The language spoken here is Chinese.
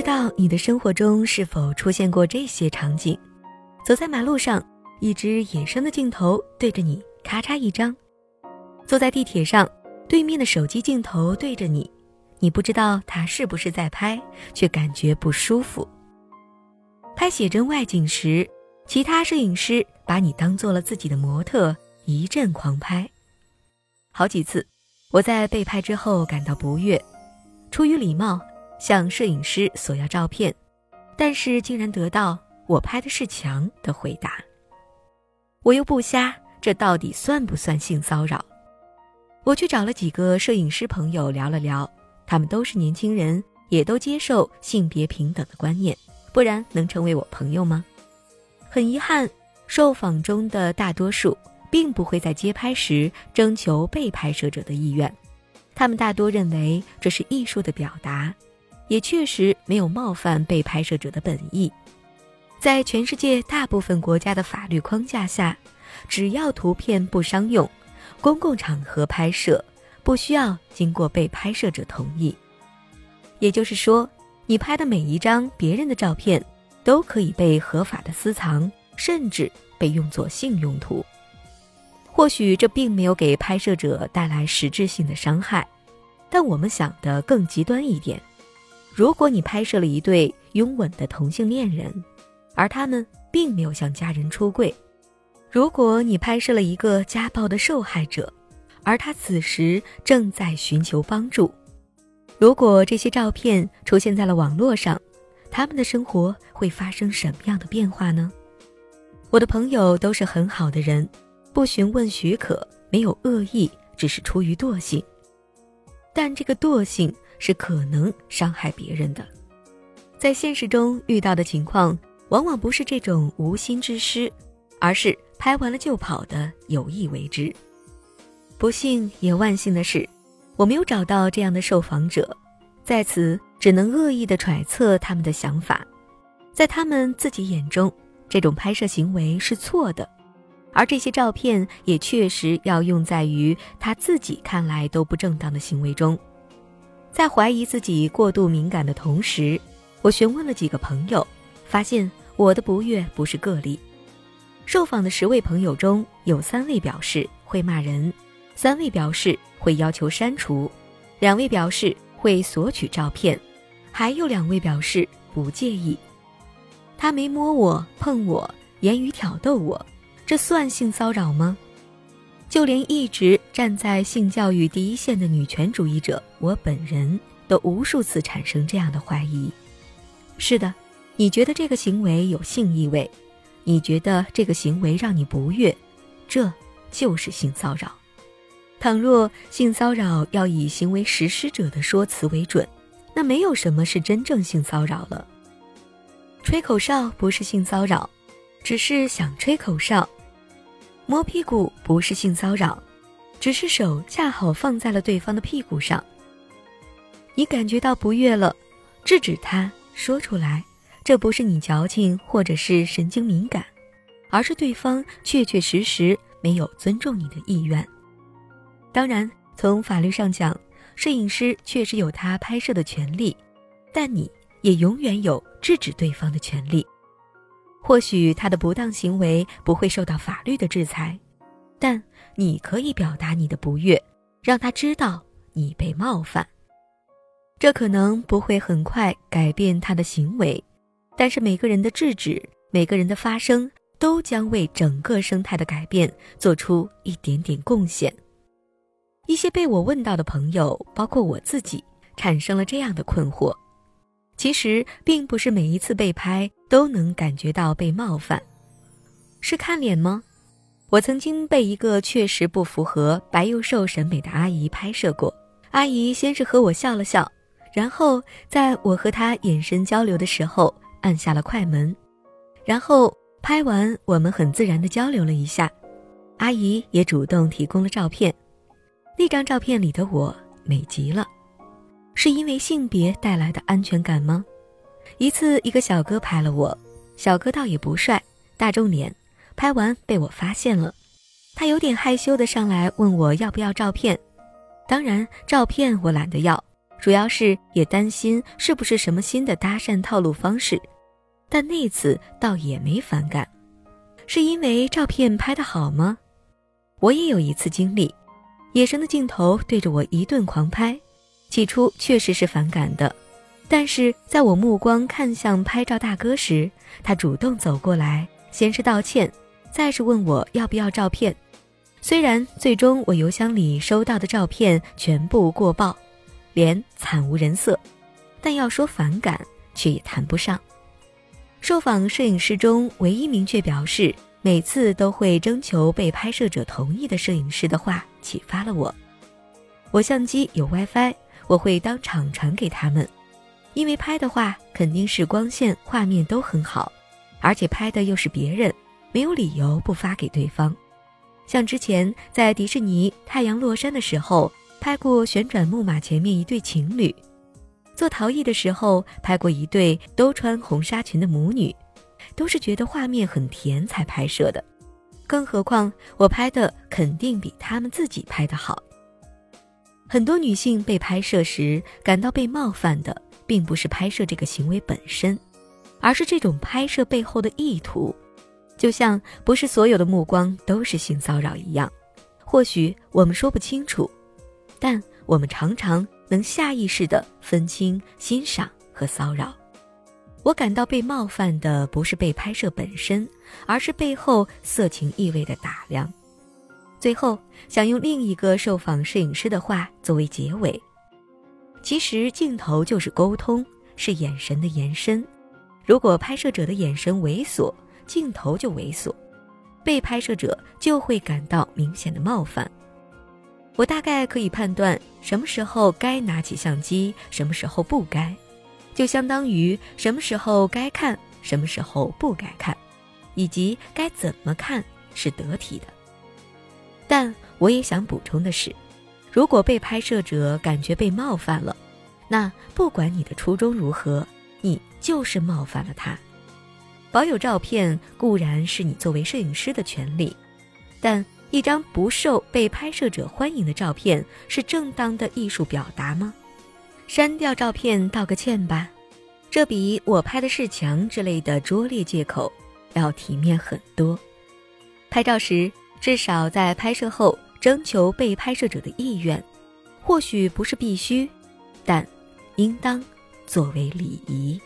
知道你的生活中是否出现过这些场景：走在马路上，一只野生的镜头对着你，咔嚓一张；坐在地铁上，对面的手机镜头对着你，你不知道他是不是在拍，却感觉不舒服。拍写真外景时，其他摄影师把你当做了自己的模特，一阵狂拍。好几次，我在被拍之后感到不悦，出于礼貌。向摄影师索要照片，但是竟然得到“我拍的是墙”的回答。我又不瞎，这到底算不算性骚扰？我去找了几个摄影师朋友聊了聊，他们都是年轻人，也都接受性别平等的观念，不然能成为我朋友吗？很遗憾，受访中的大多数并不会在街拍时征求被拍摄者的意愿，他们大多认为这是艺术的表达。也确实没有冒犯被拍摄者的本意，在全世界大部分国家的法律框架下，只要图片不商用，公共场合拍摄不需要经过被拍摄者同意。也就是说，你拍的每一张别人的照片都可以被合法的私藏，甚至被用作性用途。或许这并没有给拍摄者带来实质性的伤害，但我们想的更极端一点。如果你拍摄了一对拥吻的同性恋人，而他们并没有向家人出柜；如果你拍摄了一个家暴的受害者，而他此时正在寻求帮助；如果这些照片出现在了网络上，他们的生活会发生什么样的变化呢？我的朋友都是很好的人，不询问许可，没有恶意，只是出于惰性。但这个惰性。是可能伤害别人的，在现实中遇到的情况，往往不是这种无心之失，而是拍完了就跑的有意为之。不幸也万幸的是，我没有找到这样的受访者，在此只能恶意的揣测他们的想法。在他们自己眼中，这种拍摄行为是错的，而这些照片也确实要用在于他自己看来都不正当的行为中。在怀疑自己过度敏感的同时，我询问了几个朋友，发现我的不悦不是个例。受访的十位朋友中有三位表示会骂人，三位表示会要求删除，两位表示会索取照片，还有两位表示不介意。他没摸我、碰我，言语挑逗我，这算性骚扰吗？就连一直站在性教育第一线的女权主义者，我本人都无数次产生这样的怀疑。是的，你觉得这个行为有性意味，你觉得这个行为让你不悦，这就是性骚扰。倘若性骚扰要以行为实施者的说辞为准，那没有什么是真正性骚扰了。吹口哨不是性骚扰，只是想吹口哨。摸屁股不是性骚扰，只是手恰好放在了对方的屁股上。你感觉到不悦了，制止他说出来，这不是你矫情或者是神经敏感，而是对方确确实实没有尊重你的意愿。当然，从法律上讲，摄影师确实有他拍摄的权利，但你也永远有制止对方的权利。或许他的不当行为不会受到法律的制裁，但你可以表达你的不悦，让他知道你被冒犯。这可能不会很快改变他的行为，但是每个人的制止，每个人的发声，都将为整个生态的改变做出一点点贡献。一些被我问到的朋友，包括我自己，产生了这样的困惑。其实并不是每一次被拍都能感觉到被冒犯，是看脸吗？我曾经被一个确实不符合白又瘦审美的阿姨拍摄过。阿姨先是和我笑了笑，然后在我和她眼神交流的时候按下了快门，然后拍完我们很自然的交流了一下，阿姨也主动提供了照片，那张照片里的我美极了。是因为性别带来的安全感吗？一次，一个小哥拍了我，小哥倒也不帅，大众脸，拍完被我发现了，他有点害羞的上来问我要不要照片，当然照片我懒得要，主要是也担心是不是什么新的搭讪套路方式。但那次倒也没反感，是因为照片拍得好吗？我也有一次经历，野生的镜头对着我一顿狂拍，起初确实是反感的，但是在我目光看向拍照大哥时，他主动走过来，先是道歉，再是问我要不要照片。虽然最终我邮箱里收到的照片全部过曝，脸惨无人色，但要说反感，却也谈不上。受访摄影师中唯一明确表示每次都会征求被拍摄者同意的摄影师的话，启发了我。我相机有 WiFi，我会当场传给他们，因为拍的话肯定是光线、画面都很好，而且拍的又是别人，没有理由不发给对方。像之前在迪士尼太阳落山的时候，拍过旋转木马前面一对情侣。做陶艺的时候拍过一对都穿红纱裙的母女，都是觉得画面很甜才拍摄的，更何况我拍的肯定比他们自己拍的好。很多女性被拍摄时感到被冒犯的，并不是拍摄这个行为本身，而是这种拍摄背后的意图，就像不是所有的目光都是性骚扰一样。或许我们说不清楚，但我们常常。能下意识地分清欣赏和骚扰。我感到被冒犯的不是被拍摄本身，而是背后色情意味的打量。最后，想用另一个受访摄影师的话作为结尾：其实镜头就是沟通，是眼神的延伸。如果拍摄者的眼神猥琐，镜头就猥琐，被拍摄者就会感到明显的冒犯。我大概可以判断什么时候该拿起相机，什么时候不该，就相当于什么时候该看，什么时候不该看，以及该怎么看是得体的。但我也想补充的是，如果被拍摄者感觉被冒犯了，那不管你的初衷如何，你就是冒犯了他。保有照片固然是你作为摄影师的权利，但。一张不受被拍摄者欢迎的照片是正当的艺术表达吗？删掉照片道个歉吧，这比我拍的是墙之类的拙劣借口要体面很多。拍照时至少在拍摄后征求被拍摄者的意愿，或许不是必须，但应当作为礼仪。